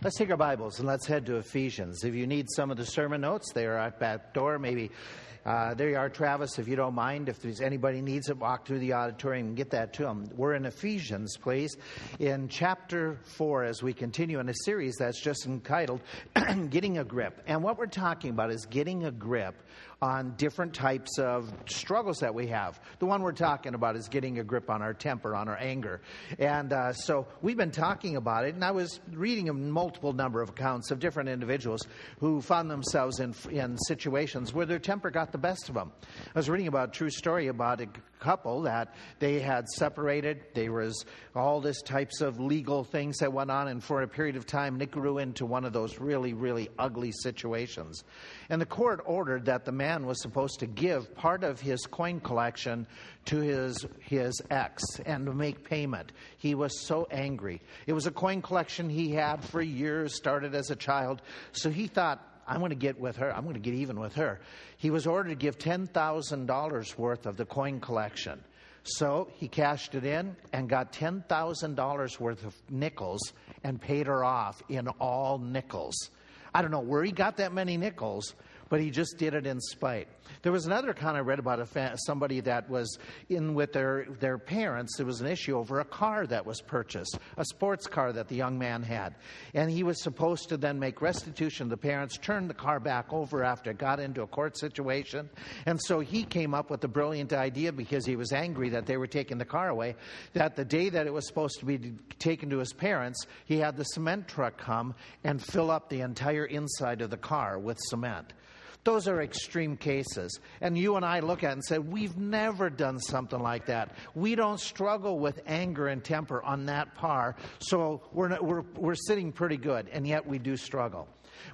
Let's take our Bibles and let's head to Ephesians. If you need some of the sermon notes, they are at that door. Maybe uh, there you are, Travis, if you don't mind. If there's anybody needs it, walk through the auditorium and get that to them. We're in Ephesians, please, in chapter 4 as we continue in a series that's just entitled Getting a Grip. And what we're talking about is getting a grip on different types of struggles that we have. The one we're talking about is getting a grip on our temper, on our anger. And uh, so we've been talking about it, and I was reading a multiple number of accounts of different individuals who found themselves in, in situations where their temper got the best of them. I was reading about a true story about a couple that they had separated. There was all this types of legal things that went on, and for a period of time, Nick grew into one of those really, really ugly situations. And the court ordered that the man was supposed to give part of his coin collection to his, his ex and make payment. He was so angry. It was a coin collection he had for years, started as a child. So he thought, I'm going to get with her. I'm going to get even with her. He was ordered to give $10,000 worth of the coin collection. So he cashed it in and got $10,000 worth of nickels and paid her off in all nickels. I don't know where he got that many nickels, but he just did it in spite. There was another account I read about a fa- somebody that was in with their, their parents. There was an issue over a car that was purchased, a sports car that the young man had. And he was supposed to then make restitution. The parents turned the car back over after it got into a court situation. And so he came up with the brilliant idea because he was angry that they were taking the car away, that the day that it was supposed to be taken to his parents, he had the cement truck come and fill up the entire inside of the car with cement. Those are extreme cases. And you and I look at and say, we've never done something like that. We don't struggle with anger and temper on that par, so we're, not, we're, we're sitting pretty good, and yet we do struggle.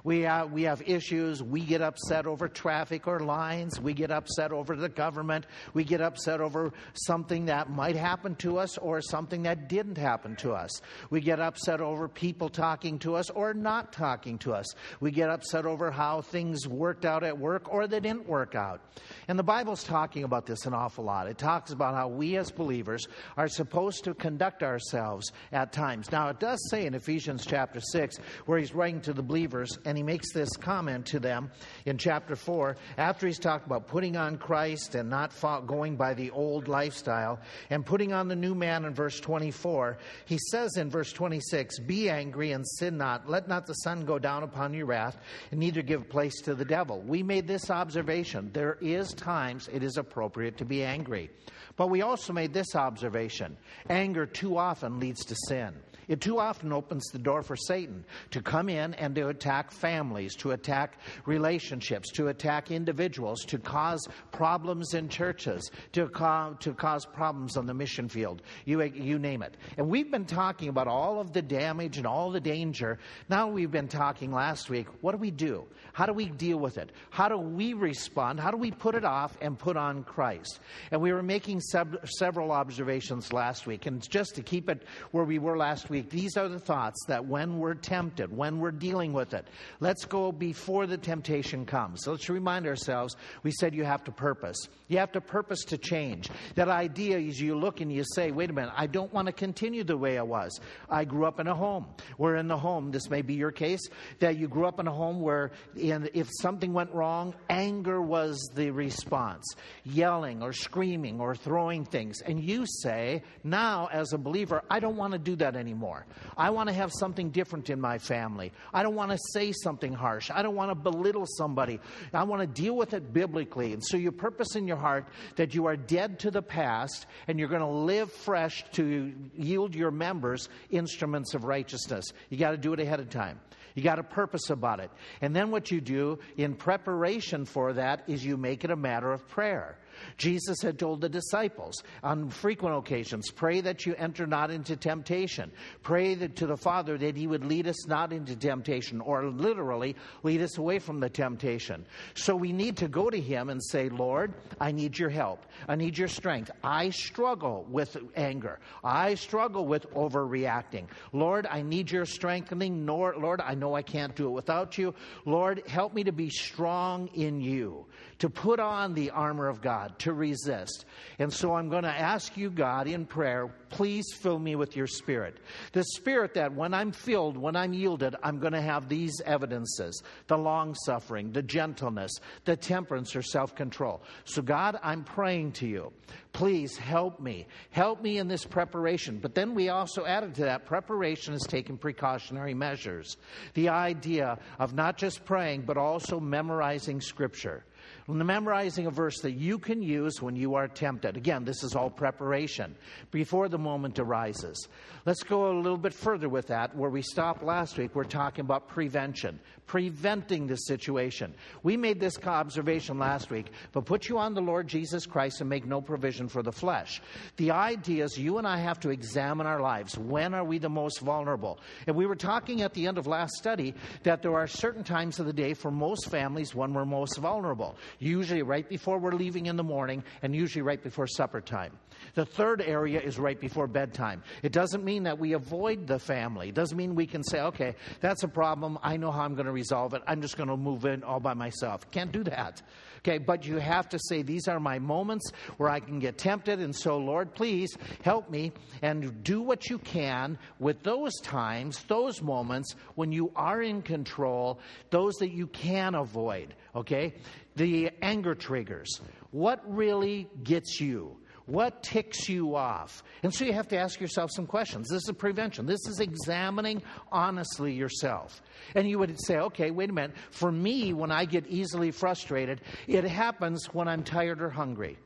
We, uh, we have issues. We get upset over traffic or lines. We get upset over the government. We get upset over something that might happen to us or something that didn't happen to us. We get upset over people talking to us or not talking to us. We get upset over how things worked out at work or they didn't work out. And the Bible's talking about this an awful lot. It talks about how we as believers are supposed to conduct ourselves at times. Now, it does say in Ephesians chapter 6, where he's writing to the believers, and he makes this comment to them in chapter 4, after he's talked about putting on Christ and not going by the old lifestyle, and putting on the new man in verse 24, he says in verse 26, Be angry and sin not. Let not the sun go down upon your wrath, and neither give place to the devil. We made this observation. There is times it is appropriate to be angry. But we also made this observation anger too often leads to sin. It too often opens the door for Satan to come in and to attack families, to attack relationships, to attack individuals, to cause problems in churches, to, co- to cause problems on the mission field. You, you name it. And we've been talking about all of the damage and all the danger. Now we've been talking last week. What do we do? How do we deal with it? How do we respond? How do we put it off and put on Christ? And we were making sub- several observations last week. And just to keep it where we were last week, week, these are the thoughts that when we're tempted, when we're dealing with it, let's go before the temptation comes. So let's remind ourselves we said you have to purpose. You have to purpose to change. That idea is you look and you say, wait a minute, I don't want to continue the way I was. I grew up in a home where, in the home, this may be your case, that you grew up in a home where in, if something went wrong, anger was the response yelling or screaming or throwing things. And you say, now as a believer, I don't want to do that anymore anymore. I want to have something different in my family. I don't want to say something harsh. I don't want to belittle somebody. I want to deal with it biblically. And so you purpose in your heart that you are dead to the past and you're going to live fresh to yield your members instruments of righteousness. You got to do it ahead of time. You got a purpose about it. And then what you do in preparation for that is you make it a matter of prayer. Jesus had told the disciples on frequent occasions pray that you enter not into temptation. Pray to the Father that He would lead us not into temptation, or literally, lead us away from the temptation. So we need to go to Him and say, Lord, I need your help. I need your strength. I struggle with anger. I struggle with overreacting. Lord, I need your strengthening. Lord, I know I can't do it without you. Lord, help me to be strong in you, to put on the armor of God God to resist. And so I'm going to ask you, God, in prayer, please fill me with your spirit. The spirit that when I'm filled, when I'm yielded, I'm going to have these evidences the long suffering, the gentleness, the temperance or self control. So, God, I'm praying to you. Please help me. Help me in this preparation. But then we also added to that preparation is taking precautionary measures. The idea of not just praying, but also memorizing Scripture memorizing a verse that you can use when you are tempted. Again, this is all preparation before the moment arises. Let's go a little bit further with that. Where we stopped last week, we're talking about prevention, preventing the situation. We made this observation last week, but put you on the Lord Jesus Christ and make no provision for the flesh. The idea is you and I have to examine our lives. When are we the most vulnerable? And we were talking at the end of last study that there are certain times of the day for most families when we're most vulnerable usually right before we're leaving in the morning, and usually right before supper time. The third area is right before bedtime. It doesn't mean that we avoid the family. It doesn't mean we can say, okay, that's a problem. I know how I'm going to resolve it. I'm just going to move in all by myself. Can't do that. Okay, but you have to say, these are my moments where I can get tempted. And so, Lord, please help me and do what you can with those times, those moments when you are in control, those that you can avoid. Okay? The anger triggers. What really gets you? What ticks you off? And so you have to ask yourself some questions. This is prevention. This is examining honestly yourself. And you would say, okay, wait a minute. For me, when I get easily frustrated, it happens when I'm tired or hungry.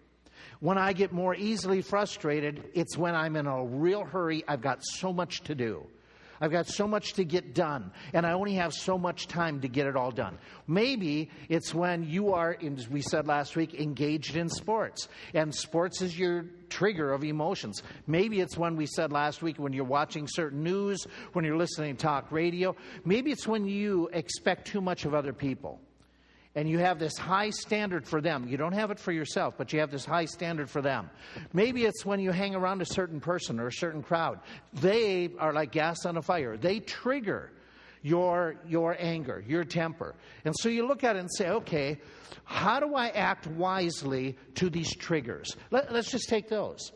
When I get more easily frustrated, it's when I'm in a real hurry. I've got so much to do. I've got so much to get done, and I only have so much time to get it all done. Maybe it's when you are, as we said last week, engaged in sports, and sports is your trigger of emotions. Maybe it's when we said last week when you're watching certain news, when you're listening to talk radio. Maybe it's when you expect too much of other people and you have this high standard for them. You don't have it for yourself, but you have this high standard for them. Maybe it's when you hang around a certain person or a certain crowd. They are like gas on a fire, they trigger your, your anger, your temper. And so you look at it and say, okay, how do I act wisely to these triggers? Let, let's just take those.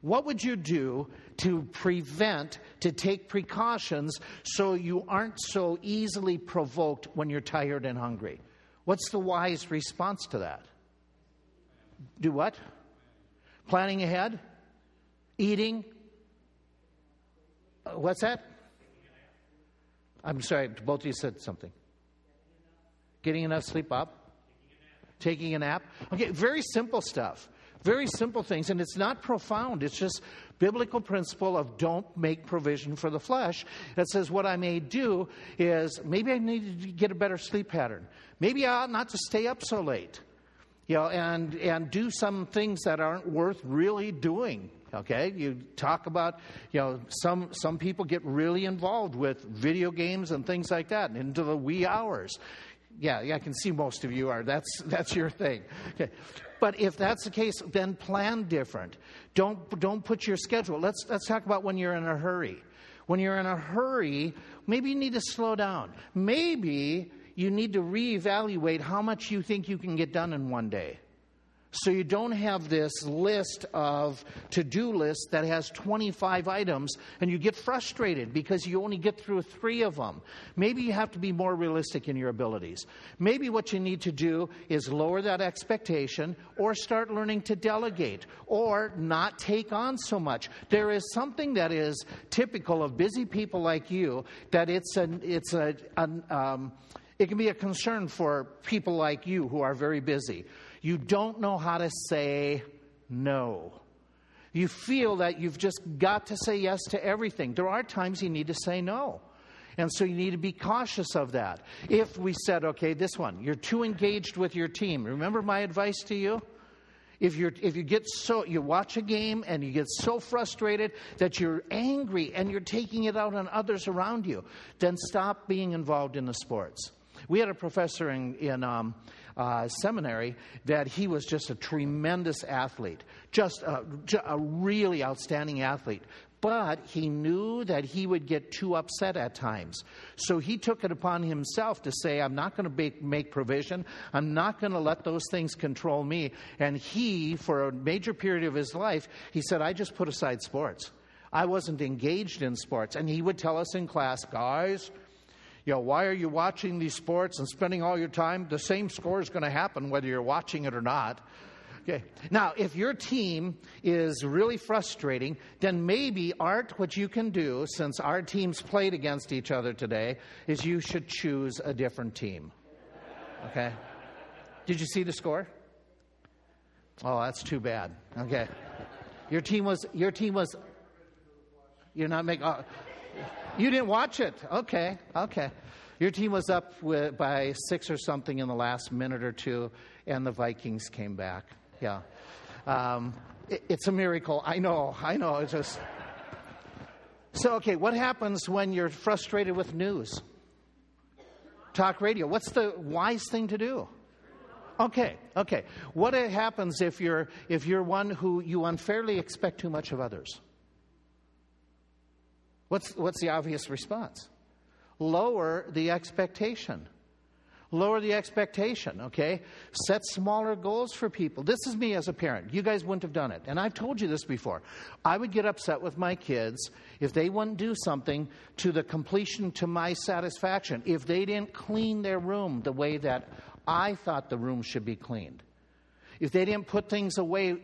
What would you do to prevent, to take precautions so you aren't so easily provoked when you're tired and hungry? What's the wise response to that? Do what? Planning ahead? Eating? Uh, what's that? I'm sorry, both of you said something. Getting enough sleep up? Taking a nap? Okay, very simple stuff. Very simple things, and it's not profound. It's just biblical principle of don't make provision for the flesh that says what I may do is maybe I need to get a better sleep pattern. Maybe I ought not to stay up so late. You know, and, and do some things that aren't worth really doing. Okay, you talk about, you know, some some people get really involved with video games and things like that into the wee hours. Yeah, yeah, I can see most of you are. That's that's your thing. Okay. But if that's the case, then plan different. Don't, don't put your schedule. Let's, let's talk about when you're in a hurry. When you're in a hurry, maybe you need to slow down. Maybe you need to reevaluate how much you think you can get done in one day. So you don't have this list of to do list that has 25 items and you get frustrated because you only get through three of them. Maybe you have to be more realistic in your abilities. Maybe what you need to do is lower that expectation or start learning to delegate or not take on so much. There is something that is typical of busy people like you that it's an, it's a, an, um, it can be a concern for people like you who are very busy. You don't know how to say no. You feel that you've just got to say yes to everything. There are times you need to say no. And so you need to be cautious of that. If we said, okay, this one, you're too engaged with your team. Remember my advice to you? If, you're, if you get so, you watch a game and you get so frustrated that you're angry and you're taking it out on others around you, then stop being involved in the sports. We had a professor in, in um, uh, seminary that he was just a tremendous athlete, just a, a really outstanding athlete. but he knew that he would get too upset at times. So he took it upon himself to say, I'm not going to make provision. I'm not going to let those things control me. And he, for a major period of his life, he said, I just put aside sports. I wasn't engaged in sports. And he would tell us in class, guys, you know, why are you watching these sports and spending all your time? The same score is going to happen whether you're watching it or not. Okay. Now, if your team is really frustrating, then maybe, Art, what you can do, since our teams played against each other today, is you should choose a different team. Okay? Did you see the score? Oh, that's too bad. Okay. Your team was, your team was, you're not making, oh, uh, you didn't watch it. Okay, okay. Your team was up with, by six or something in the last minute or two, and the Vikings came back yeah. Um, it, it's a miracle. I know, I know. It's just. So, okay, what happens when you're frustrated with news? Talk radio. What's the wise thing to do? Okay, okay. What happens if you're if you're one who you unfairly expect too much of others? What's what's the obvious response? Lower the expectation. Lower the expectation, okay? Set smaller goals for people. This is me as a parent. You guys wouldn't have done it. And I've told you this before. I would get upset with my kids if they wouldn't do something to the completion to my satisfaction, if they didn't clean their room the way that I thought the room should be cleaned. If they didn't put things away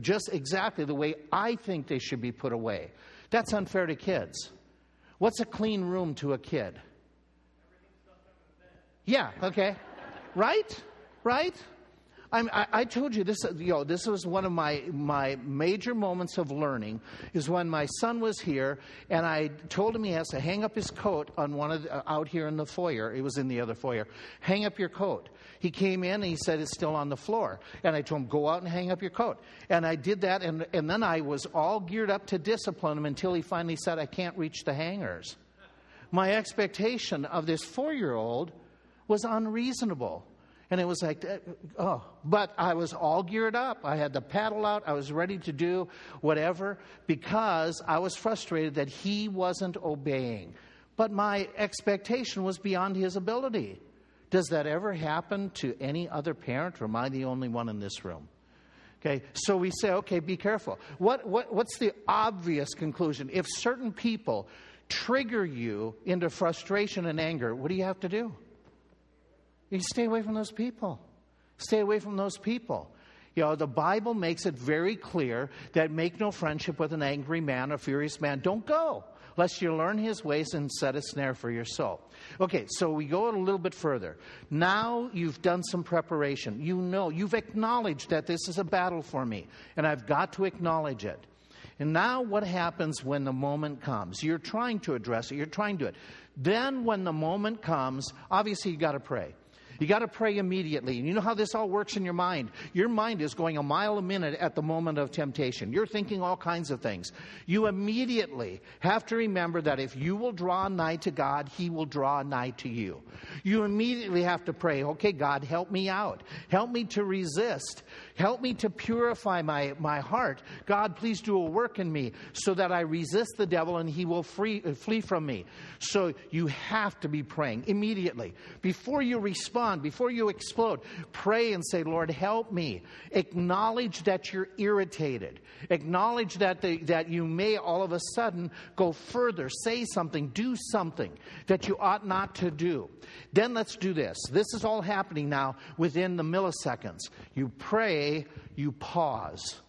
just exactly the way I think they should be put away. That's unfair to kids. What's a clean room to a kid? Yeah, okay. Right? Right? I, I, told you this. You know, this was one of my my major moments of learning. Is when my son was here, and I told him he has to hang up his coat on one of the, uh, out here in the foyer. It was in the other foyer. Hang up your coat. He came in and he said it's still on the floor. And I told him go out and hang up your coat. And I did that, and and then I was all geared up to discipline him until he finally said I can't reach the hangers. My expectation of this four year old was unreasonable. And it was like, uh, oh, but I was all geared up. I had the paddle out. I was ready to do whatever because I was frustrated that he wasn't obeying. But my expectation was beyond his ability. Does that ever happen to any other parent, or am I the only one in this room? Okay, so we say, okay, be careful. What, what, what's the obvious conclusion? If certain people trigger you into frustration and anger, what do you have to do? You stay away from those people. Stay away from those people. You know, the Bible makes it very clear that make no friendship with an angry man, or furious man. Don't go, lest you learn his ways and set a snare for your soul. Okay, so we go a little bit further. Now you've done some preparation. You know, you've acknowledged that this is a battle for me, and I've got to acknowledge it. And now what happens when the moment comes? You're trying to address it, you're trying to do it. Then when the moment comes, obviously you've got to pray. You got to pray immediately. And you know how this all works in your mind? Your mind is going a mile a minute at the moment of temptation. You're thinking all kinds of things. You immediately have to remember that if you will draw nigh to God, He will draw nigh to you. You immediately have to pray, okay, God, help me out. Help me to resist. Help me to purify my, my heart. God, please do a work in me so that I resist the devil and he will free, flee from me. So you have to be praying immediately. Before you respond, before you explode, pray and say, Lord, help me. Acknowledge that you're irritated. Acknowledge that, the, that you may all of a sudden go further, say something, do something that you ought not to do. Then let's do this. This is all happening now within the milliseconds. You pray you pause.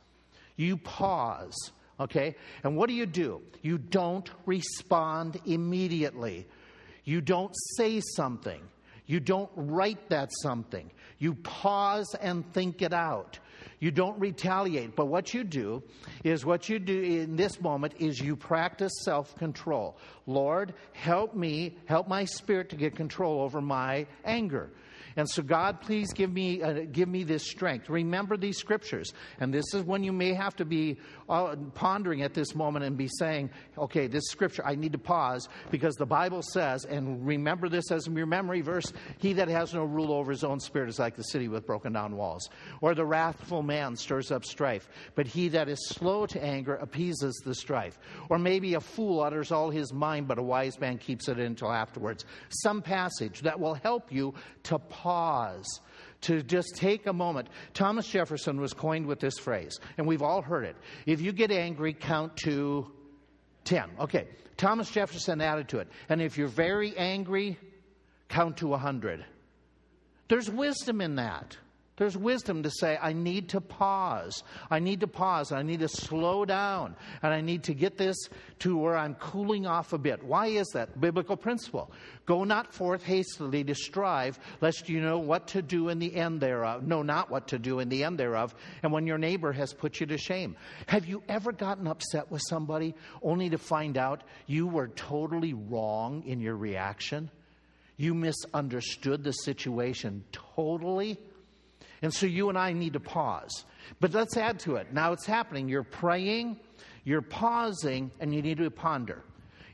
You pause, okay? And what do you do? You don't respond immediately. You don't say something. You don't write that something. You pause and think it out. You don't retaliate. But what you do is what you do in this moment is you practice self control. Lord, help me, help my spirit to get control over my anger. And so, God, please give me, uh, give me this strength. Remember these scriptures. And this is when you may have to be uh, pondering at this moment and be saying, okay, this scripture, I need to pause because the Bible says, and remember this as your memory verse He that has no rule over his own spirit is like the city with broken down walls. Or the wrathful man stirs up strife, but he that is slow to anger appeases the strife. Or maybe a fool utters all his mind, but a wise man keeps it until afterwards. Some passage that will help you to pause to just take a moment. Thomas Jefferson was coined with this phrase, and we've all heard it. If you get angry, count to 10. Okay, Thomas Jefferson added to it. And if you're very angry, count to 100. There's wisdom in that. There's wisdom to say, I need to pause. I need to pause. I need to slow down. And I need to get this to where I'm cooling off a bit. Why is that? Biblical principle. Go not forth hastily to strive, lest you know what to do in the end thereof. No, not what to do in the end thereof. And when your neighbor has put you to shame. Have you ever gotten upset with somebody only to find out you were totally wrong in your reaction? You misunderstood the situation totally? And so you and I need to pause. But let's add to it. Now it's happening. You're praying, you're pausing, and you need to ponder.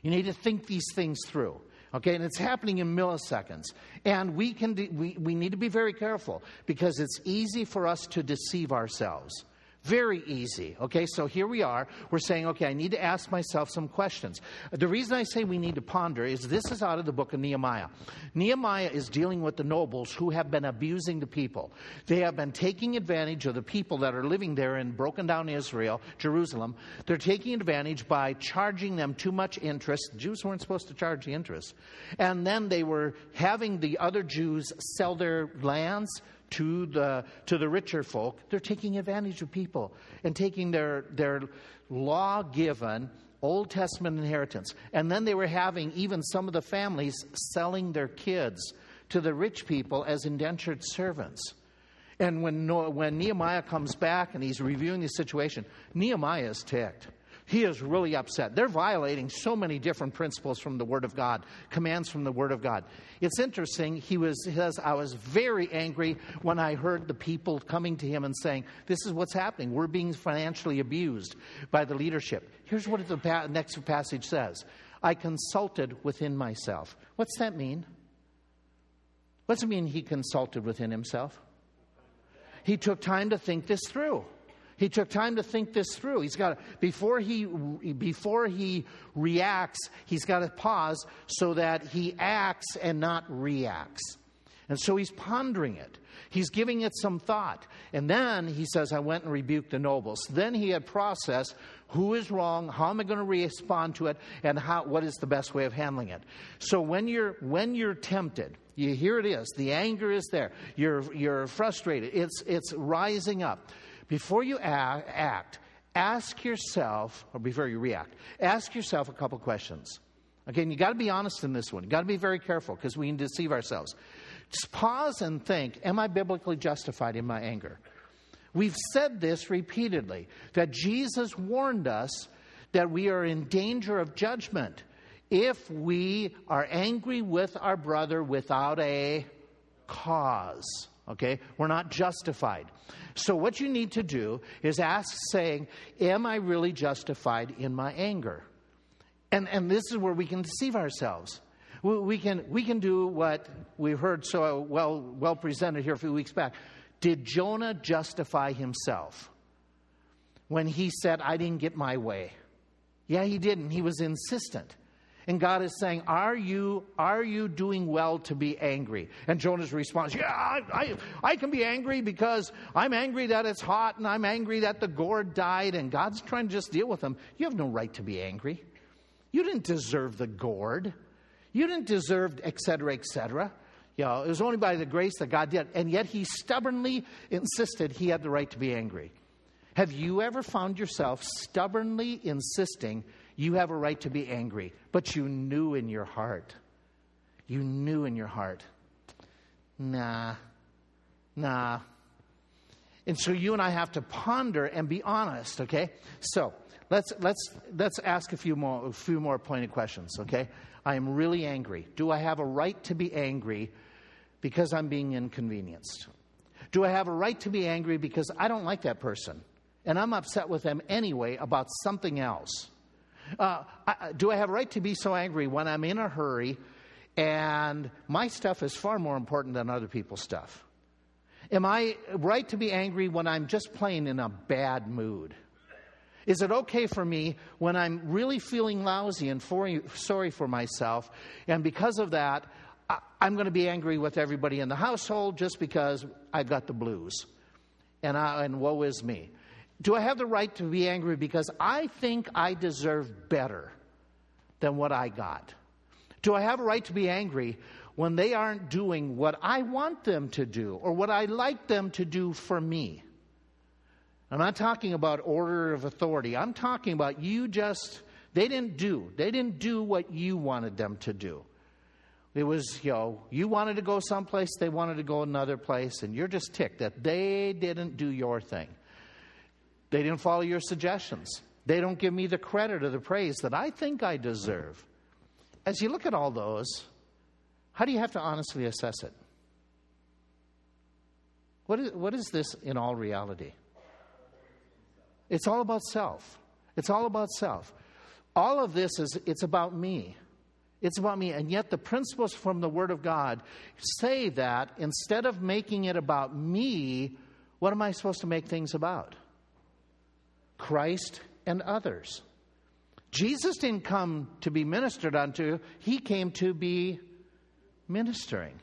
You need to think these things through. Okay, and it's happening in milliseconds. And we, can de- we, we need to be very careful because it's easy for us to deceive ourselves. Very easy. Okay, so here we are. We're saying, okay, I need to ask myself some questions. The reason I say we need to ponder is this is out of the book of Nehemiah. Nehemiah is dealing with the nobles who have been abusing the people. They have been taking advantage of the people that are living there in broken down Israel, Jerusalem. They're taking advantage by charging them too much interest. Jews weren't supposed to charge the interest. And then they were having the other Jews sell their lands to the, to the richer folk, they're taking advantage of people and taking their, their law given Old Testament inheritance. And then they were having even some of the families selling their kids to the rich people as indentured servants. And when, when Nehemiah comes back and he's reviewing the situation, Nehemiah is ticked. He is really upset. They're violating so many different principles from the Word of God, commands from the Word of God. It's interesting. He, was, he says, I was very angry when I heard the people coming to him and saying, This is what's happening. We're being financially abused by the leadership. Here's what the next passage says I consulted within myself. What's that mean? What's it mean he consulted within himself? He took time to think this through. He took time to think this through. He's got before he before he reacts, he's got to pause so that he acts and not reacts. And so he's pondering it. He's giving it some thought. And then he says, I went and rebuked the nobles. Then he had processed who is wrong, how am I going to respond to it, and how, what is the best way of handling it. So when you're, when you're tempted, you, here it is, the anger is there, you're, you're frustrated, it's, it's rising up. Before you act, ask yourself, or before you react, ask yourself a couple questions. Okay, and you got to be honest in this one. You got to be very careful because we can deceive ourselves. Just pause and think Am I biblically justified in my anger? We've said this repeatedly that Jesus warned us that we are in danger of judgment if we are angry with our brother without a cause. Okay? We're not justified. So, what you need to do is ask, saying, Am I really justified in my anger? And, and this is where we can deceive ourselves. We, can, we can do what we heard so well, well presented here a few weeks back. Did Jonah justify himself when he said, I didn't get my way? Yeah, he didn't. He was insistent. And God is saying, Are you, are you doing well to be angry? And Jonah's response, Yeah, I, I, I can be angry because I'm angry that it's hot and I'm angry that the gourd died. And God's trying to just deal with him. You have no right to be angry. You didn't deserve the gourd. You didn't deserve, et cetera, et cetera. You know, it was only by the grace that God did. And yet he stubbornly insisted he had the right to be angry. Have you ever found yourself stubbornly insisting you have a right to be angry, but you knew in your heart. You knew in your heart. Nah, nah. And so you and I have to ponder and be honest, okay? So let's, let's, let's ask a few more, a few more pointed questions, okay? I am really angry. Do I have a right to be angry? because I'm being inconvenienced? Do I have a right to be angry because I don't like that person and I'm upset with them anyway about something else? Uh, I, do I have a right to be so angry when I'm in a hurry and my stuff is far more important than other people's stuff? Am I right to be angry when I'm just plain in a bad mood? Is it okay for me when I'm really feeling lousy and for, sorry for myself, and because of that, I, I'm going to be angry with everybody in the household just because I've got the blues, and, I, and woe is me? Do I have the right to be angry because I think I deserve better than what I got? Do I have a right to be angry when they aren't doing what I want them to do or what I like them to do for me? I'm not talking about order of authority. I'm talking about you just, they didn't do. They didn't do what you wanted them to do. It was, you know, you wanted to go someplace, they wanted to go another place, and you're just ticked that they didn't do your thing. They didn't follow your suggestions. They don't give me the credit or the praise that I think I deserve. As you look at all those, how do you have to honestly assess it? What is, what is this in all reality? It's all about self. It's all about self. All of this is, it's about me. It's about me. And yet, the principles from the Word of God say that instead of making it about me, what am I supposed to make things about? Christ and others. Jesus didn't come to be ministered unto, he came to be ministering.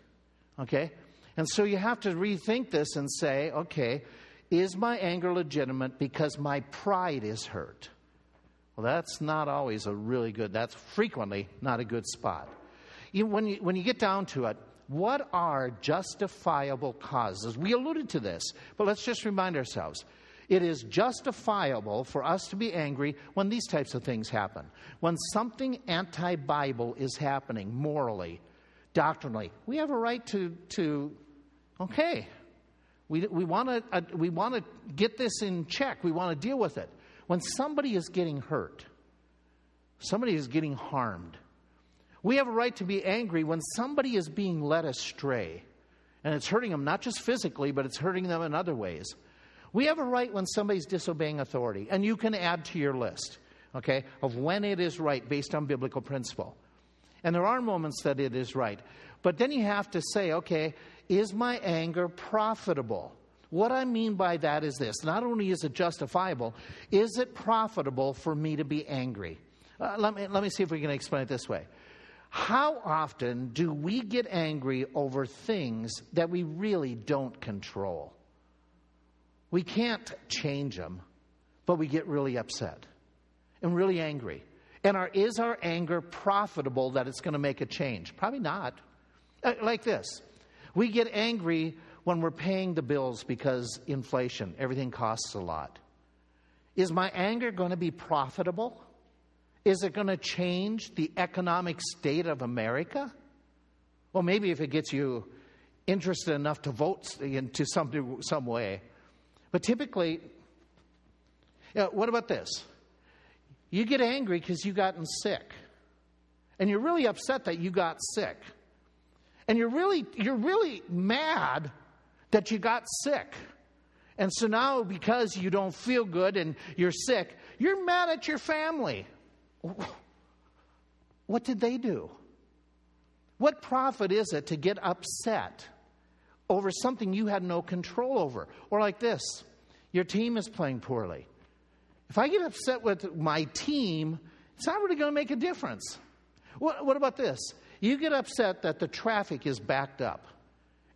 Okay? And so you have to rethink this and say, okay, is my anger legitimate because my pride is hurt? Well, that's not always a really good, that's frequently not a good spot. You, when, you, when you get down to it, what are justifiable causes? We alluded to this, but let's just remind ourselves. It is justifiable for us to be angry when these types of things happen. When something anti Bible is happening morally, doctrinally, we have a right to, to okay, we, we want to uh, we want to get this in check. We want to deal with it. When somebody is getting hurt, somebody is getting harmed, we have a right to be angry when somebody is being led astray. And it's hurting them not just physically, but it's hurting them in other ways. We have a right when somebody's disobeying authority. And you can add to your list, okay, of when it is right based on biblical principle. And there are moments that it is right. But then you have to say, okay, is my anger profitable? What I mean by that is this not only is it justifiable, is it profitable for me to be angry? Uh, let, me, let me see if we can explain it this way. How often do we get angry over things that we really don't control? We can't change them, but we get really upset and really angry. And our, is our anger profitable that it's going to make a change? Probably not. Uh, like this we get angry when we're paying the bills because inflation, everything costs a lot. Is my anger going to be profitable? Is it going to change the economic state of America? Well, maybe if it gets you interested enough to vote into some, some way. But typically, you know, what about this? You get angry because you've gotten sick. And you're really upset that you got sick. And you're really, you're really mad that you got sick. And so now, because you don't feel good and you're sick, you're mad at your family. What did they do? What profit is it to get upset over something you had no control over? Or like this your team is playing poorly. If I get upset with my team, it's not really going to make a difference. What, what about this? You get upset that the traffic is backed up.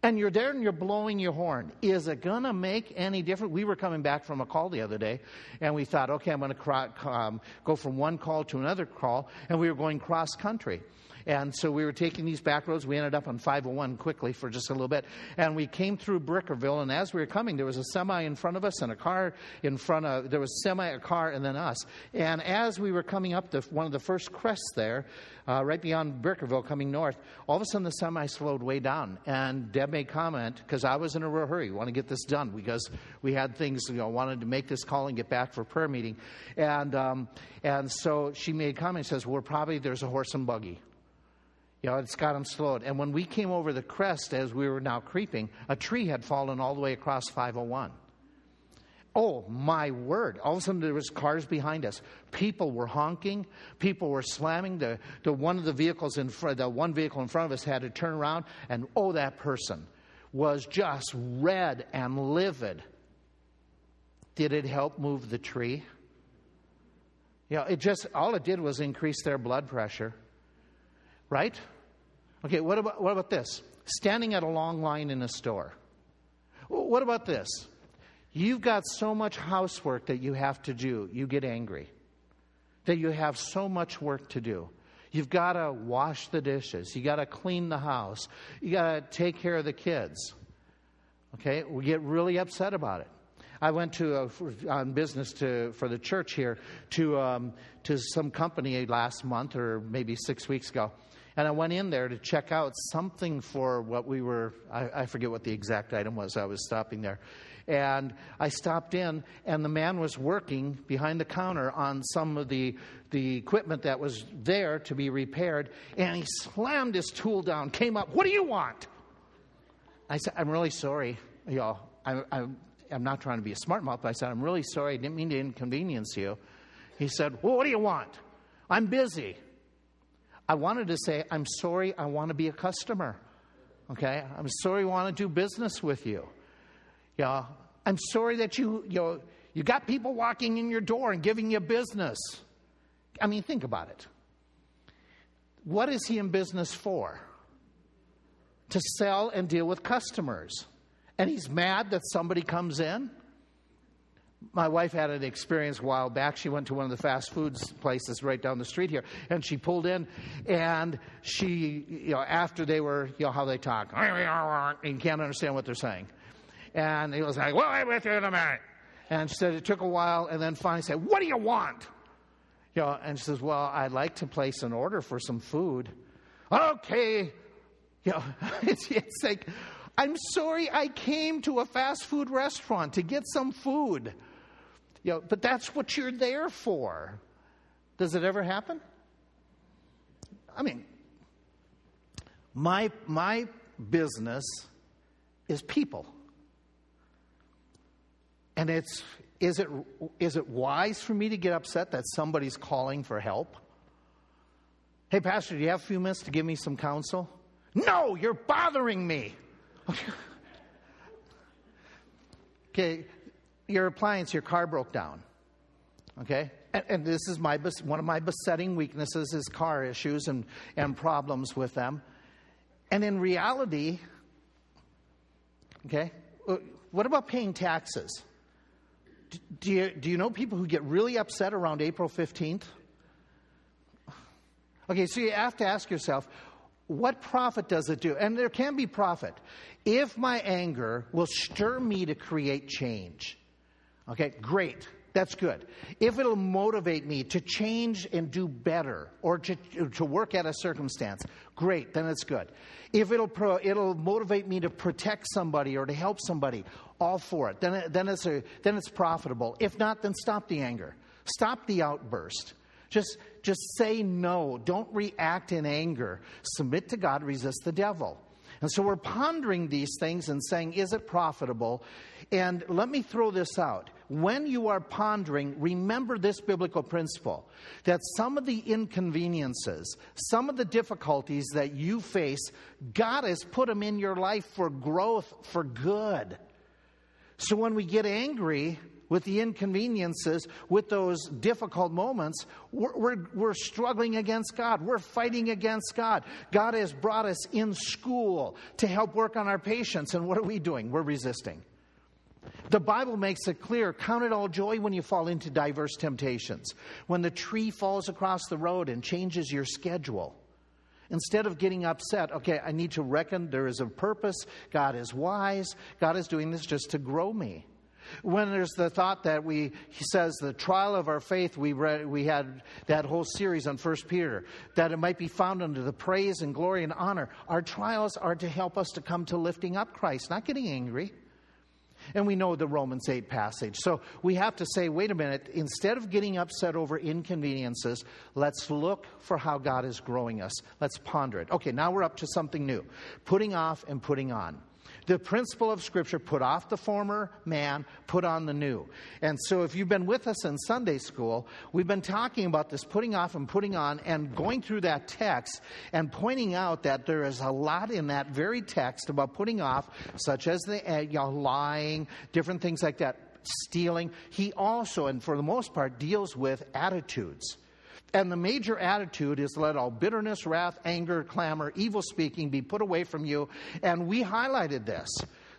And you're there and you're blowing your horn. Is it going to make any difference? We were coming back from a call the other day, and we thought, okay, I'm going to um, go from one call to another call, and we were going cross country. And so we were taking these back roads. We ended up on 501 quickly for just a little bit. And we came through Brickerville. And as we were coming, there was a semi in front of us and a car in front of, there was semi, a car, and then us. And as we were coming up to one of the first crests there, uh, right beyond Brickerville coming north, all of a sudden the semi slowed way down. And Deb made comment, because I was in a real hurry, want to get this done because we had things, you know, wanted to make this call and get back for prayer meeting. And, um, and so she made comment, says, well, probably there's a horse and buggy You know, it's got them slowed. And when we came over the crest as we were now creeping, a tree had fallen all the way across 501. Oh my word. All of a sudden there was cars behind us. People were honking. People were slamming. The, the one of the vehicles in front, the one vehicle in front of us had to turn around and oh that person was just red and livid. Did it help move the tree? Yeah, it just all it did was increase their blood pressure. Right? Okay, what about what about this? Standing at a long line in a store. What about this? You've got so much housework that you have to do, you get angry. That you have so much work to do. You've got to wash the dishes. You got to clean the house. You got to take care of the kids. Okay? We get really upset about it. I went to a, on business to for the church here to um, to some company last month or maybe six weeks ago, and I went in there to check out something for what we were. I, I forget what the exact item was. I was stopping there, and I stopped in, and the man was working behind the counter on some of the, the equipment that was there to be repaired, and he slammed his tool down, came up, What do you want? I said, I'm really sorry. Know, I, I, I'm not trying to be a smart mouth, but I said, I'm really sorry. I didn't mean to inconvenience you. He said, Well, what do you want? I'm busy. I wanted to say, I'm sorry, I want to be a customer. Okay? I'm sorry, I want to do business with you. Yeah, I'm sorry that you, you, know, you got people walking in your door and giving you business. I mean, think about it. What is he in business for? To sell and deal with customers. And he's mad that somebody comes in? My wife had an experience a while back. She went to one of the fast foods places right down the street here, and she pulled in, and she, you know, after they were, you know, how they talk, and you can't understand what they're saying. And he was like, Well, I'm with you in a minute. And she said it took a while, and then finally said, What do you want? You know, and she says, Well, I'd like to place an order for some food. Okay. You know, it's, it's like, I'm sorry I came to a fast food restaurant to get some food. You know, but that's what you're there for. Does it ever happen? I mean, my, my business is people. And it's, is it, is it wise for me to get upset that somebody's calling for help? Hey, Pastor, do you have a few minutes to give me some counsel? No, you're bothering me. okay, your appliance, your car broke down. Okay? And, and, this is my one of my besetting weaknesses is car issues and, and problems with them. And in reality, okay, uh, what about paying taxes? do you, do you know people who get really upset around April 15th? Okay, so you have to ask yourself, what profit does it do? And there can be profit. If my anger will stir me to create change, okay, great. That's good. If it'll motivate me to change and do better or to, to work at a circumstance, great, then it's good. If it'll, pro, it'll motivate me to protect somebody or to help somebody, all for it. Then, then, it's a, then it's profitable. If not, then stop the anger, stop the outburst. Just, just say no. Don't react in anger. Submit to God, resist the devil. And so we're pondering these things and saying, is it profitable? And let me throw this out. When you are pondering, remember this biblical principle that some of the inconveniences, some of the difficulties that you face, God has put them in your life for growth, for good. So when we get angry, with the inconveniences, with those difficult moments, we're, we're, we're, struggling against God. We're fighting against God. God has brought us in school to help work on our patience, and what are we doing? We're resisting. The Bible makes it clear count it all joy when you fall into diverse temptations. When the tree falls across the road and changes your schedule. Instead of getting upset, okay, I need to reckon there is a purpose. God is wise. God is doing this just to grow me. When there's the thought that we, he says, the trial of our faith, we, read, we had that whole series on First Peter, that it might be found under the praise and glory and honor. Our trials are to help us to come to lifting up Christ, not getting angry. And we know the Romans 8 passage. So we have to say, wait a minute, instead of getting upset over inconveniences, let's look for how God is growing us. Let's ponder it. Okay, now we're up to something new putting off and putting on the principle of Scripture put off the former man, put on the new. And so, if you've been with us in Sunday school, we've been talking about this putting off and putting on and going through that text and pointing out that there is a lot in that very text about putting off, such as the uh, you know, lying, different things like that, stealing. He also, and for the most part, deals with attitudes. And the major attitude is let all bitterness, wrath, anger, clamor, evil speaking be put away from you. And we highlighted this.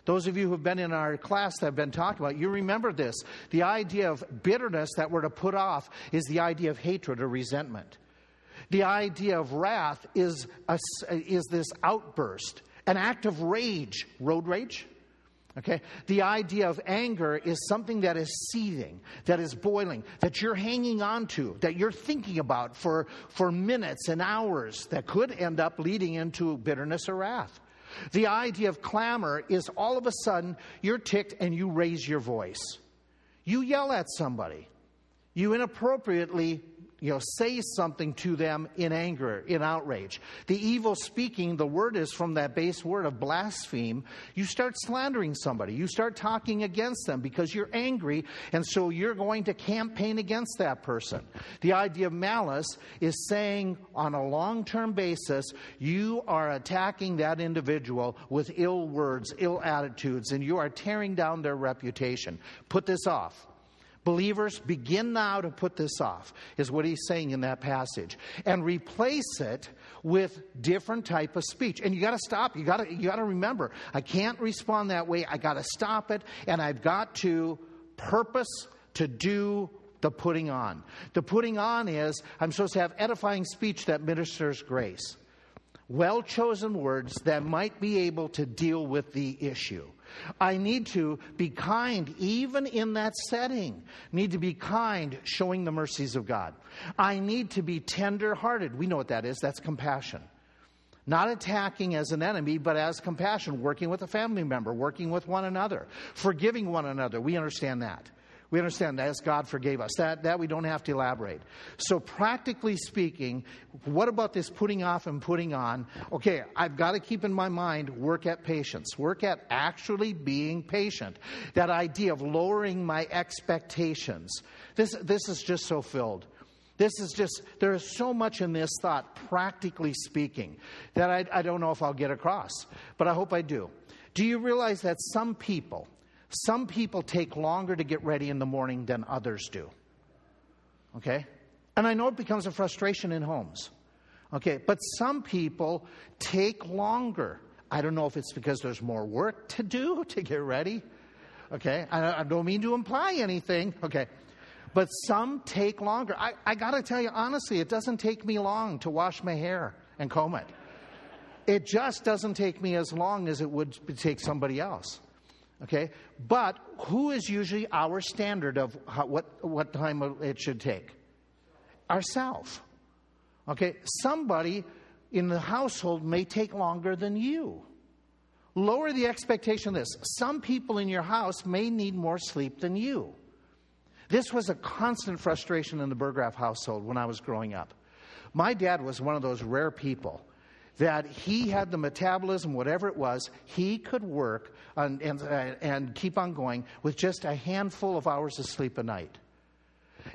Those of you who have been in our class that have been talking about, you remember this. The idea of bitterness that we're to put off is the idea of hatred or resentment. The idea of wrath is, a, is this outburst, an act of rage, road rage, Okay? The idea of anger is something that is seething, that is boiling, that you're hanging on to, that you're thinking about for, for minutes and hours, that could end up leading into bitterness or wrath. The idea of clamor is all of a sudden you're ticked and you raise your voice. You yell at somebody. You inappropriately you know, say something to them in anger, in outrage. The evil speaking, the word is from that base word of blaspheme. You start slandering somebody. You start talking against them because you're angry, and so you're going to campaign against that person. The idea of malice is saying on a long term basis, you are attacking that individual with ill words, ill attitudes, and you are tearing down their reputation. Put this off. Believers, begin now to put this off, is what he's saying in that passage, and replace it with different type of speech. And you got to stop. You got to you got to remember, I can't respond that way. I got to stop it, and I've got to purpose to do the putting on. The putting on is I'm supposed to have edifying speech that ministers grace. Well chosen words that might be able to deal with the issue. I need to be kind even in that setting. Need to be kind, showing the mercies of God. I need to be tender hearted. We know what that is. That's compassion. Not attacking as an enemy, but as compassion, working with a family member, working with one another, forgiving one another. We understand that. We understand that as God forgave us. That, that we don't have to elaborate. So, practically speaking, what about this putting off and putting on? Okay, I've got to keep in my mind work at patience, work at actually being patient. That idea of lowering my expectations. This, this is just so filled. This is just, there is so much in this thought, practically speaking, that I, I don't know if I'll get across, but I hope I do. Do you realize that some people, some people take longer to get ready in the morning than others do. Okay? And I know it becomes a frustration in homes. Okay, but some people take longer. I don't know if it's because there's more work to do to get ready. Okay, I, I don't mean to imply anything. Okay, but some take longer. I, I got to tell you honestly, it doesn't take me long to wash my hair and comb it. It just doesn't take me as long as it would take somebody else. Okay? But who is usually our standard of how, what, what time it should take? Ourself. Okay? Somebody in the household may take longer than you. Lower the expectation of this. Some people in your house may need more sleep than you. This was a constant frustration in the Burgraff household when I was growing up. My dad was one of those rare people that he had the metabolism, whatever it was, he could work and, and, and keep on going with just a handful of hours of sleep a night.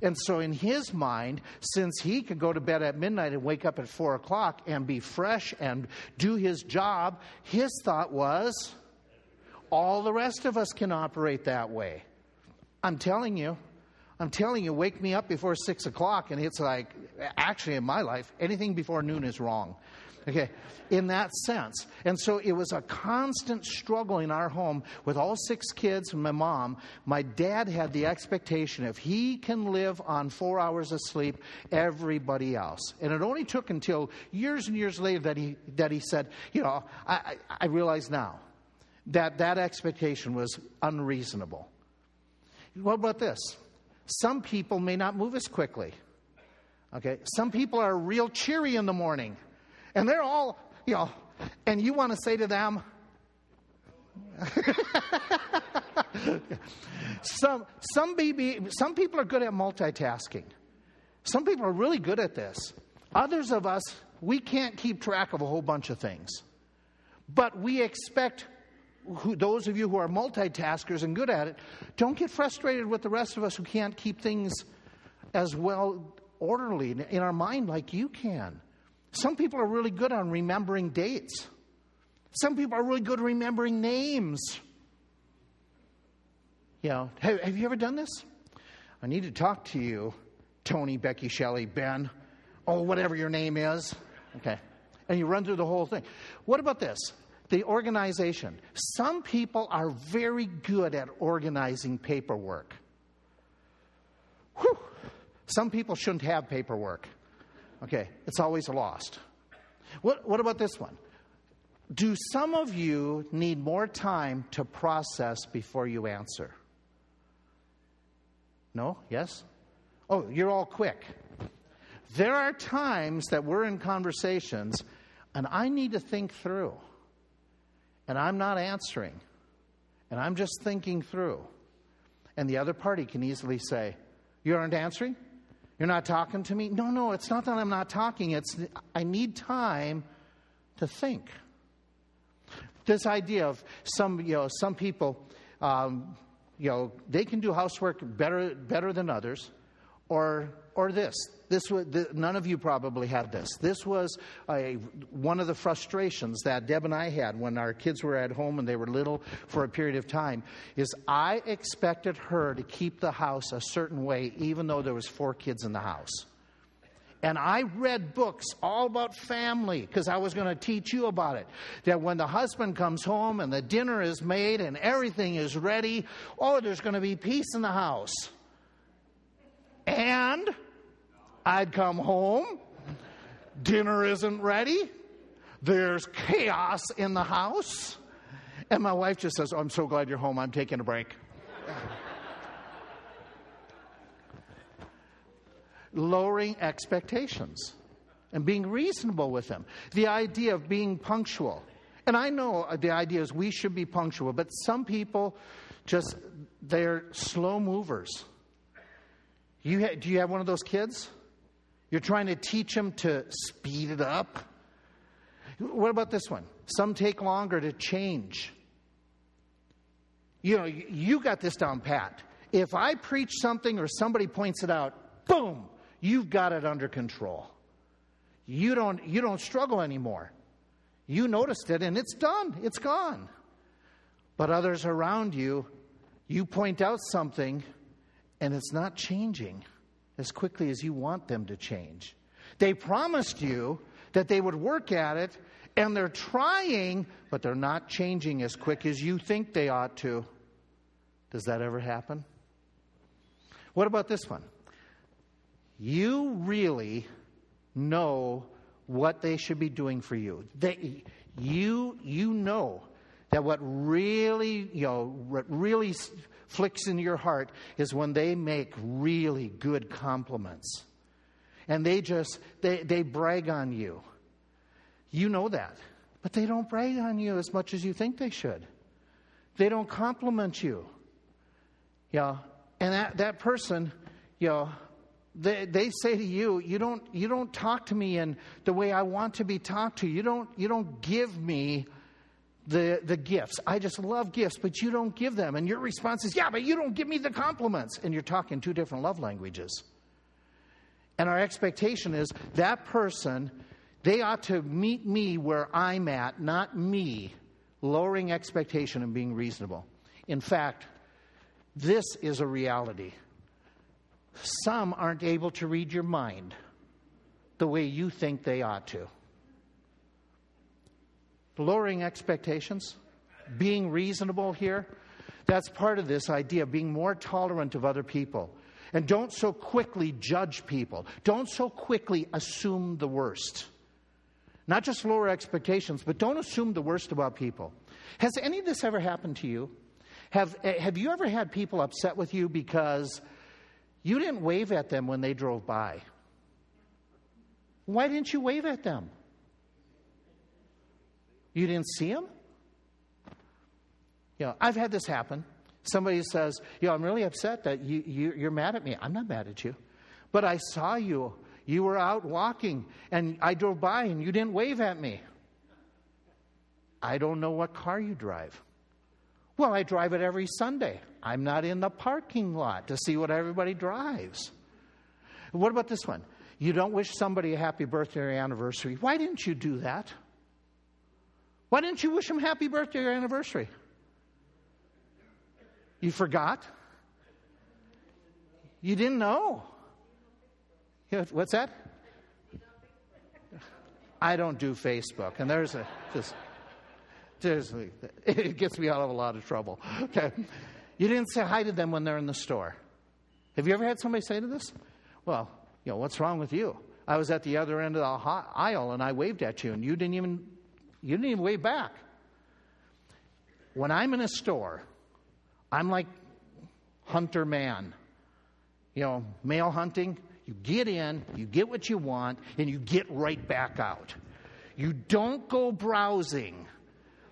And so, in his mind, since he could go to bed at midnight and wake up at four o'clock and be fresh and do his job, his thought was, all the rest of us can operate that way. I'm telling you, I'm telling you, wake me up before six o'clock, and it's like, actually, in my life, anything before noon is wrong. Okay, in that sense. And so it was a constant struggle in our home with all six kids and my mom. My dad had the expectation if he can live on four hours of sleep, everybody else. And it only took until years and years later that he, that he said, you know, I, I realize now that that expectation was unreasonable. What about this? Some people may not move as quickly. Okay, some people are real cheery in the morning. And they're all, you know, and you want to say to them, some, some, baby, some people are good at multitasking. Some people are really good at this. Others of us, we can't keep track of a whole bunch of things. But we expect who, those of you who are multitaskers and good at it, don't get frustrated with the rest of us who can't keep things as well orderly in our mind like you can. Some people are really good on remembering dates. Some people are really good remembering names. You know, have, have you ever done this? I need to talk to you, Tony, Becky, Shelley, Ben, oh, whatever your name is. Okay. And you run through the whole thing. What about this? The organization. Some people are very good at organizing paperwork. Whew. Some people shouldn't have paperwork. Okay, it's always lost. What, what about this one? Do some of you need more time to process before you answer? No? Yes? Oh, you're all quick. There are times that we're in conversations and I need to think through. And I'm not answering. And I'm just thinking through. And the other party can easily say, You aren't answering? You're not talking to me? No, no, it's not that I'm not talking. It's I need time to think. This idea of some, you know, some people, um, you know, they can do housework better, better than others, or, or this. This was, none of you probably had this. This was a, one of the frustrations that Deb and I had when our kids were at home and they were little for a period of time. Is I expected her to keep the house a certain way, even though there was four kids in the house. And I read books all about family because I was going to teach you about it. That when the husband comes home and the dinner is made and everything is ready, oh, there's going to be peace in the house. And I'd come home, dinner isn't ready, there's chaos in the house. And my wife just says, oh, I'm so glad you're home, I'm taking a break. Lowering expectations and being reasonable with them. The idea of being punctual. And I know the idea is we should be punctual, but some people just, they're slow movers. You ha- do you have one of those kids? You're trying to teach them to speed it up? What about this one? Some take longer to change. You know, you got this down pat. If I preach something or somebody points it out, boom, you've got it under control. You don't, you don't struggle anymore. You noticed it and it's done, it's gone. But others around you, you point out something and it's not changing as quickly as you want them to change. They promised you that they would work at it, and they're trying, but they're not changing as quick as you think they ought to. Does that ever happen? What about this one? You really know what they should be doing for you. They, you, you know that what really, you know, what really flicks in your heart is when they make really good compliments. And they just, they, they brag on you. You know that. But they don't brag on you as much as you think they should. They don't compliment you. Yeah. And that, that person, you know, they, they say to you, you don't, you don't talk to me in the way I want to be talked to. You don't, you don't give me the, the gifts. I just love gifts, but you don't give them. And your response is, yeah, but you don't give me the compliments. And you're talking two different love languages. And our expectation is that person, they ought to meet me where I'm at, not me lowering expectation and being reasonable. In fact, this is a reality. Some aren't able to read your mind the way you think they ought to lowering expectations, being reasonable here. That's part of this idea being more tolerant of other people. And don't so quickly judge people. Don't so quickly assume the worst. Not just lower expectations, but don't assume the worst about people. Has any of this ever happened to you? Have, have you ever had people upset with you because you didn't wave at them when they drove by? Why didn't you wave at them? You didn't see him? You know, I've had this happen. Somebody says, you know, I'm really upset that you, you, you're mad at me. I'm not mad at you. But I saw you. You were out walking, and I drove by, and you didn't wave at me. I don't know what car you drive. Well, I drive it every Sunday. I'm not in the parking lot to see what everybody drives. What about this one? You don't wish somebody a happy birthday or anniversary. Why didn't you do that? Why didn't you wish them happy birthday or anniversary? You forgot? You didn't know? What's that? I don't do Facebook, and there's a just seriously, it gets me out of a lot of trouble. Okay, you didn't say hi to them when they're in the store. Have you ever had somebody say to this? Well, you know, what's wrong with you? I was at the other end of the aisle and I waved at you, and you didn't even you even wave back. When I'm in a store, I'm like hunter man. You know, male hunting, you get in, you get what you want, and you get right back out. You don't go browsing.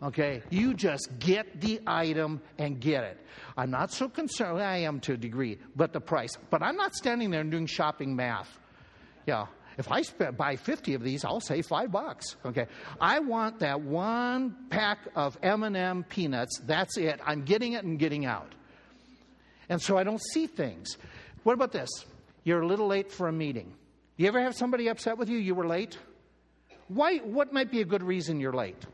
Okay? You just get the item and get it. I'm not so concerned, I am to a degree, but the price. But I'm not standing there doing shopping math. Yeah. If I spend, buy 50 of these, I'll save five bucks. Okay. I want that one pack of M&M peanuts. That's it. I'm getting it and getting out. And so I don't see things. What about this? You're a little late for a meeting. You ever have somebody upset with you? You were late? Why, what might be a good reason you're late?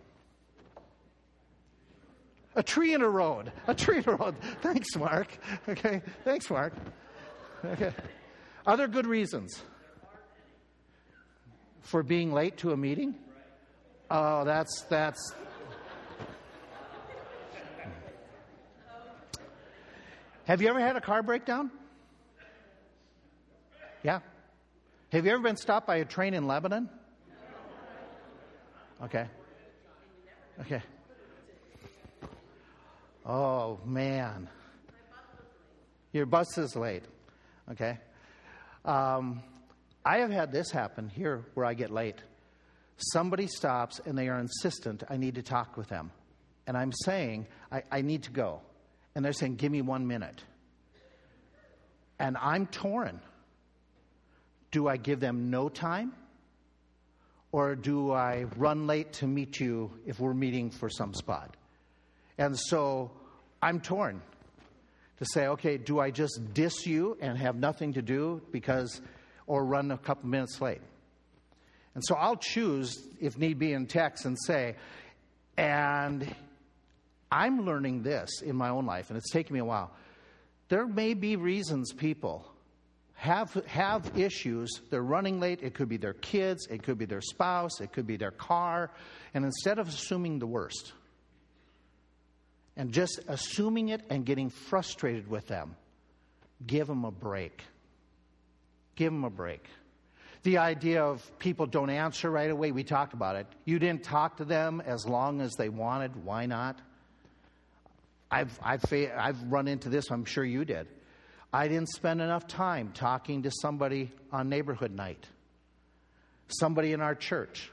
A tree in a road. A tree in a road. Thanks, Mark. Okay. Thanks, Mark. Okay. Other good reasons for being late to a meeting? Oh, that's that's Have you ever had a car breakdown? Yeah. Have you ever been stopped by a train in Lebanon? Okay. Okay. Oh, man. Your bus is late. Okay. Um, I have had this happen here where I get late. Somebody stops and they are insistent, I need to talk with them. And I'm saying, I, I need to go. And they're saying, give me one minute. And I'm torn. Do I give them no time? Or do I run late to meet you if we're meeting for some spot? And so I'm torn to say, okay, do I just diss you and have nothing to do because, or run a couple minutes late? And so I'll choose, if need be, in text and say, and I'm learning this in my own life, and it's taken me a while. There may be reasons people have, have issues. They're running late. It could be their kids, it could be their spouse, it could be their car. And instead of assuming the worst, and just assuming it and getting frustrated with them, give them a break. Give them a break. The idea of people don't answer right away, we talked about it. You didn't talk to them as long as they wanted. Why not? I've, I've, I've run into this, I'm sure you did. I didn't spend enough time talking to somebody on neighborhood night, somebody in our church.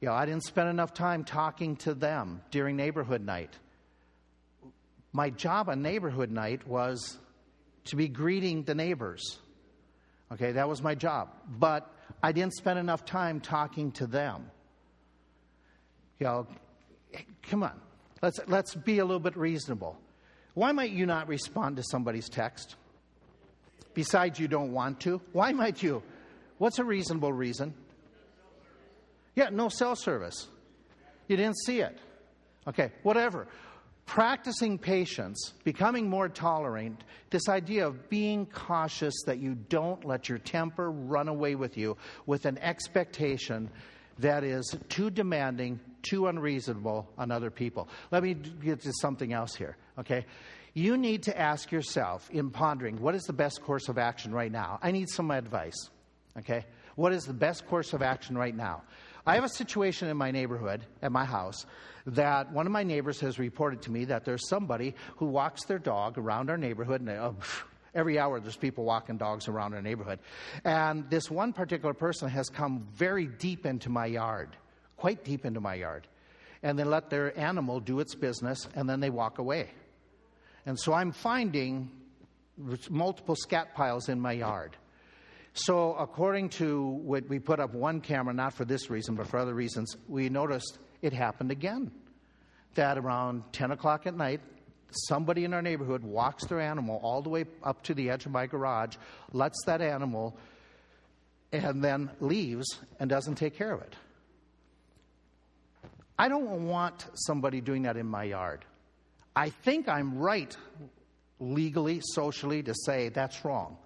You know, I didn't spend enough time talking to them during neighborhood night my job on neighborhood night was to be greeting the neighbors. Okay, that was my job. But I didn't spend enough time talking to them. You know, come on. Let's, let's be a little bit reasonable. Why might you not respond to somebody's text? Besides, you don't want to. Why might you? What's a reasonable reason? Yeah, no cell service. You didn't see it. Okay, whatever practicing patience, becoming more tolerant, this idea of being cautious that you don't let your temper run away with you with an expectation that is too demanding, too unreasonable on other people. Let me get to something else here, okay? You need to ask yourself in pondering what is the best course of action right now? I need some advice, okay? What is the best course of action right now? I have a situation in my neighborhood, at my house, that one of my neighbors has reported to me that there's somebody who walks their dog around our neighborhood, and uh, every hour there's people walking dogs around our neighborhood. And this one particular person has come very deep into my yard, quite deep into my yard. And they let their animal do its business, and then they walk away. And so I'm finding multiple scat piles in my yard. So, according to what we put up one camera, not for this reason, but for other reasons, we noticed it happened again. That around 10 o'clock at night, somebody in our neighborhood walks their animal all the way up to the edge of my garage, lets that animal, and then leaves and doesn't take care of it. I don't want somebody doing that in my yard. I think I'm right legally, socially, to say that's wrong.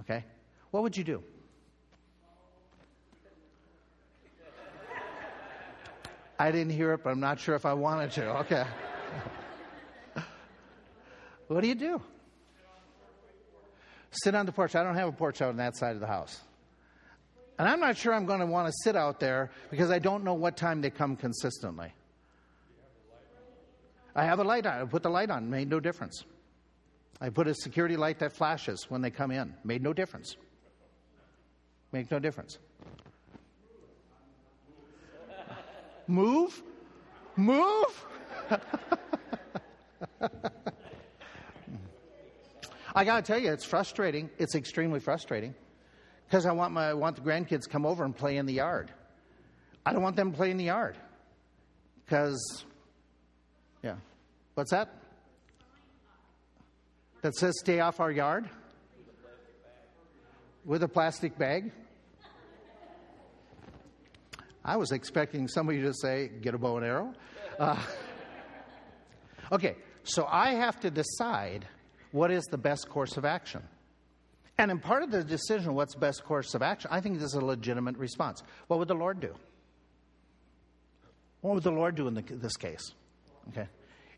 Okay? What would you do? I didn't hear it, but I'm not sure if I wanted to. Okay. what do you do? Sit on the porch. I don't have a porch out on that side of the house. And I'm not sure I'm going to want to sit out there because I don't know what time they come consistently. I have a light on. I put the light on. Made no difference. I put a security light that flashes when they come in. Made no difference. Make no difference. Move? Move? I got to tell you, it's frustrating. It's extremely frustrating because I want my I want the grandkids to come over and play in the yard. I don't want them to play in the yard because, yeah. What's that? That says stay off our yard? With a plastic bag? I was expecting somebody to say, get a bow and arrow. Uh, okay, so I have to decide what is the best course of action. And in part of the decision, what's best course of action, I think this is a legitimate response. What would the Lord do? What would the Lord do in the, this case? Okay.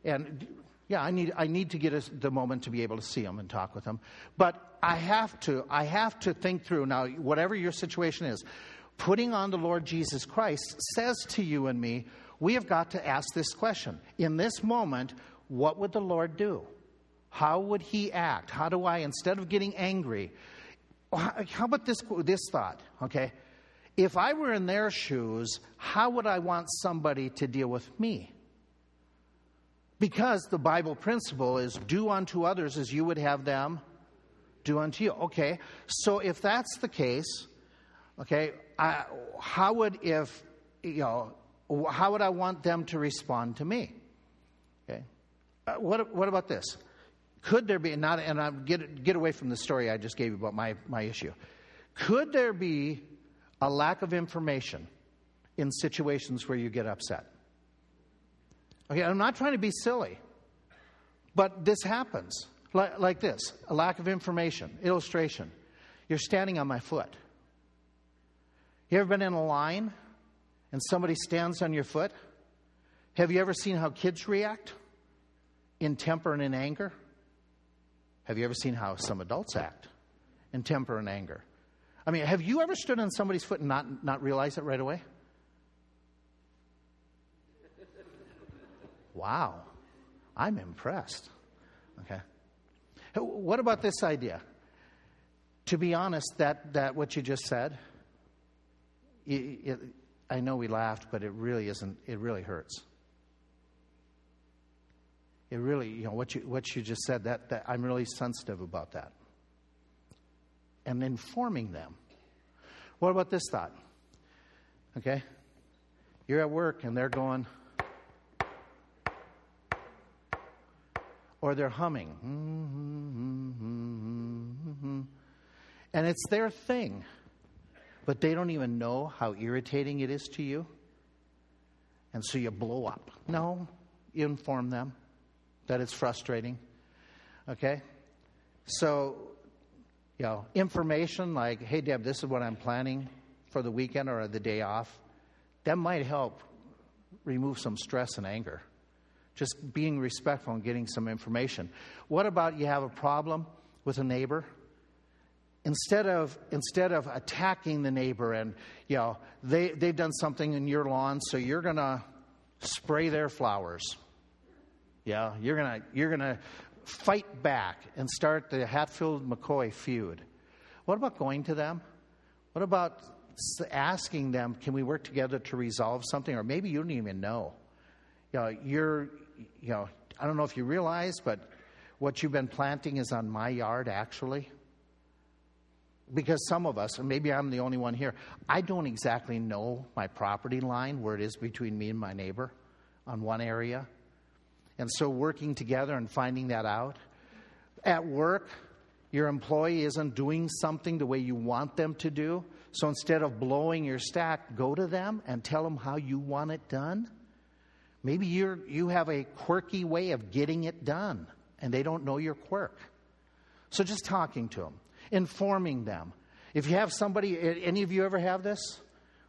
And yeah, I need, I need to get a, the moment to be able to see them and talk with them. But I have to, I have to think through now, whatever your situation is, putting on the Lord Jesus Christ says to you and me, we have got to ask this question. In this moment, what would the Lord do? How would he act? How do I, instead of getting angry, how about this, this thought, okay? If I were in their shoes, how would I want somebody to deal with me? Because the Bible principle is do unto others as you would have them do unto you. Okay, so if that's the case, okay, I, how would if you know how would I want them to respond to me? Okay, uh, what what about this? Could there be not? And I get get away from the story I just gave you about my my issue. Could there be a lack of information in situations where you get upset? Okay, I'm not trying to be silly, but this happens. Like, like this a lack of information. Illustration You're standing on my foot. You ever been in a line and somebody stands on your foot? Have you ever seen how kids react in temper and in anger? Have you ever seen how some adults act in temper and anger? I mean, have you ever stood on somebody's foot and not, not realize it right away? Wow, I'm impressed. Okay. What about this idea? To be honest, that, that what you just said, it, it, I know we laughed, but it really isn't, it really hurts. It really, you know, what you, what you just said, that, that I'm really sensitive about that. And informing them. What about this thought? Okay? You're at work and they're going, or they're humming. Mm-hmm. And it's their thing, but they don't even know how irritating it is to you. And so you blow up. No, you inform them that it's frustrating. Okay? So, you know, information like, hey, Deb, this is what I'm planning for the weekend or the day off, that might help remove some stress and anger just being respectful and getting some information. What about you have a problem with a neighbor? Instead of instead of attacking the neighbor and you know they they've done something in your lawn, so you're gonna spray their flowers. Yeah, you're gonna you're gonna fight back and start the Hatfield McCoy feud. What about going to them? What about asking them, can we work together to resolve something? Or maybe you don't even know. You know, you're, you know, I don't know if you realize, but what you've been planting is on my yard, actually? Because some of us, and maybe I'm the only one here, I don't exactly know my property line, where it is between me and my neighbor on one area. And so working together and finding that out. At work, your employee isn't doing something the way you want them to do. So instead of blowing your stack, go to them and tell them how you want it done. Maybe you're, you have a quirky way of getting it done and they don't know your quirk. So just talking to them, informing them. If you have somebody, any of you ever have this?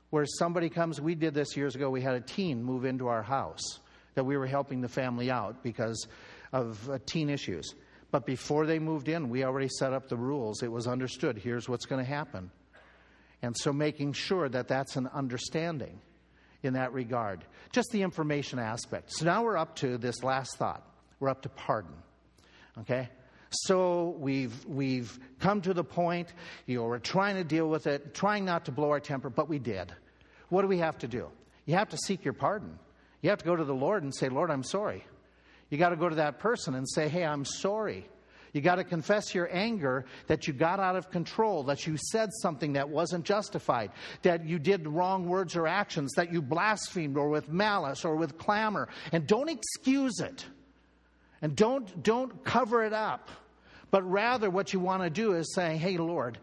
Where somebody comes, we did this years ago, we had a teen move into our house that we were helping the family out because of uh, teen issues. But before they moved in, we already set up the rules. It was understood here's what's going to happen. And so making sure that that's an understanding in that regard. Just the information aspect. So now we're up to this last thought. We're up to pardon. Okay? So we've, we've come to the point, you know, we're trying to deal with it, trying not to blow our temper, but we did. What do we have to do? You have to seek your pardon. You have to go to the Lord and say, Lord, I'm sorry. You got to go to that person and say, hey, I'm sorry. You got to confess your anger that you got out of control, that you said something that wasn't justified, that you did wrong words or actions, that you blasphemed or with malice or with clamor. And don't excuse it. And don't, don't cover it up. But rather, what you want to do is say, hey, Lord,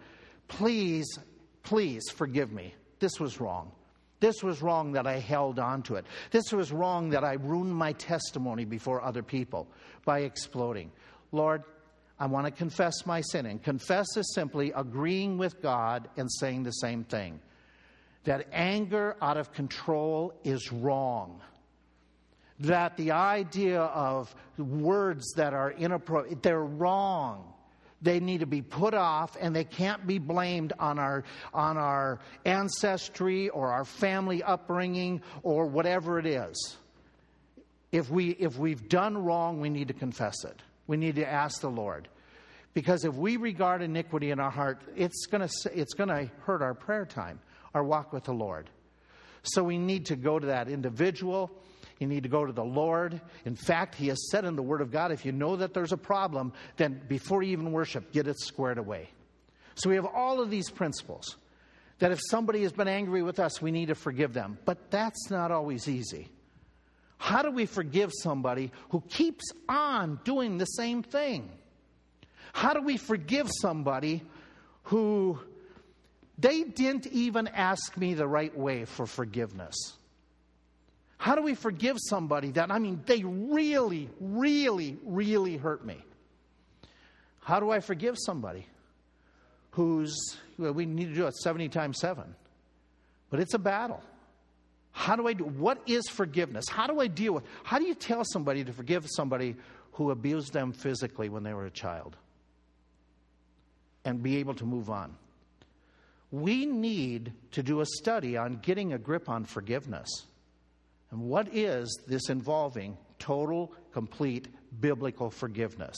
please, please forgive me. This was wrong. This was wrong that I held on to it. This was wrong that I ruined my testimony before other people by exploding. Lord, I want to confess my sin. And confess is simply agreeing with God and saying the same thing that anger out of control is wrong. That the idea of words that are inappropriate, they're wrong. They need to be put off and they can't be blamed on our, on our ancestry or our family upbringing or whatever it is. If, we, if we've done wrong, we need to confess it. We need to ask the Lord. Because if we regard iniquity in our heart, it's going to it's going to hurt our prayer time, our walk with the Lord. So we need to go to that individual. You need to go to the Lord. In fact, He has said in the Word of God if you know that there's a problem, then before you even worship, get it squared away. So we have all of these principles that if somebody has been angry with us, we need to forgive them. But that's not always easy. How do we forgive somebody who keeps on doing the same thing? How do we forgive somebody who they didn't even ask me the right way for forgiveness? How do we forgive somebody that, I mean, they really, really, really hurt me? How do I forgive somebody who's, well, we need to do it 70 times 7, but it's a battle. How do I do? What is forgiveness? How do I deal with? How do you tell somebody to forgive somebody who abused them physically when they were a child? And be able to move on. We need to do a study on getting a grip on forgiveness. And what is this involving total, complete biblical forgiveness?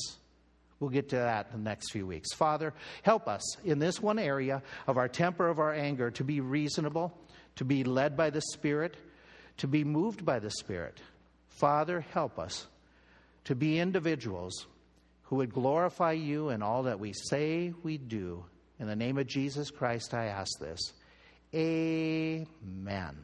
We'll get to that in the next few weeks. Father, help us in this one area of our temper, of our anger, to be reasonable to be led by the Spirit, to be moved by the Spirit. Father, help us to be individuals who would glorify you in all that we say, we do. In the name of Jesus Christ, I ask this. Amen.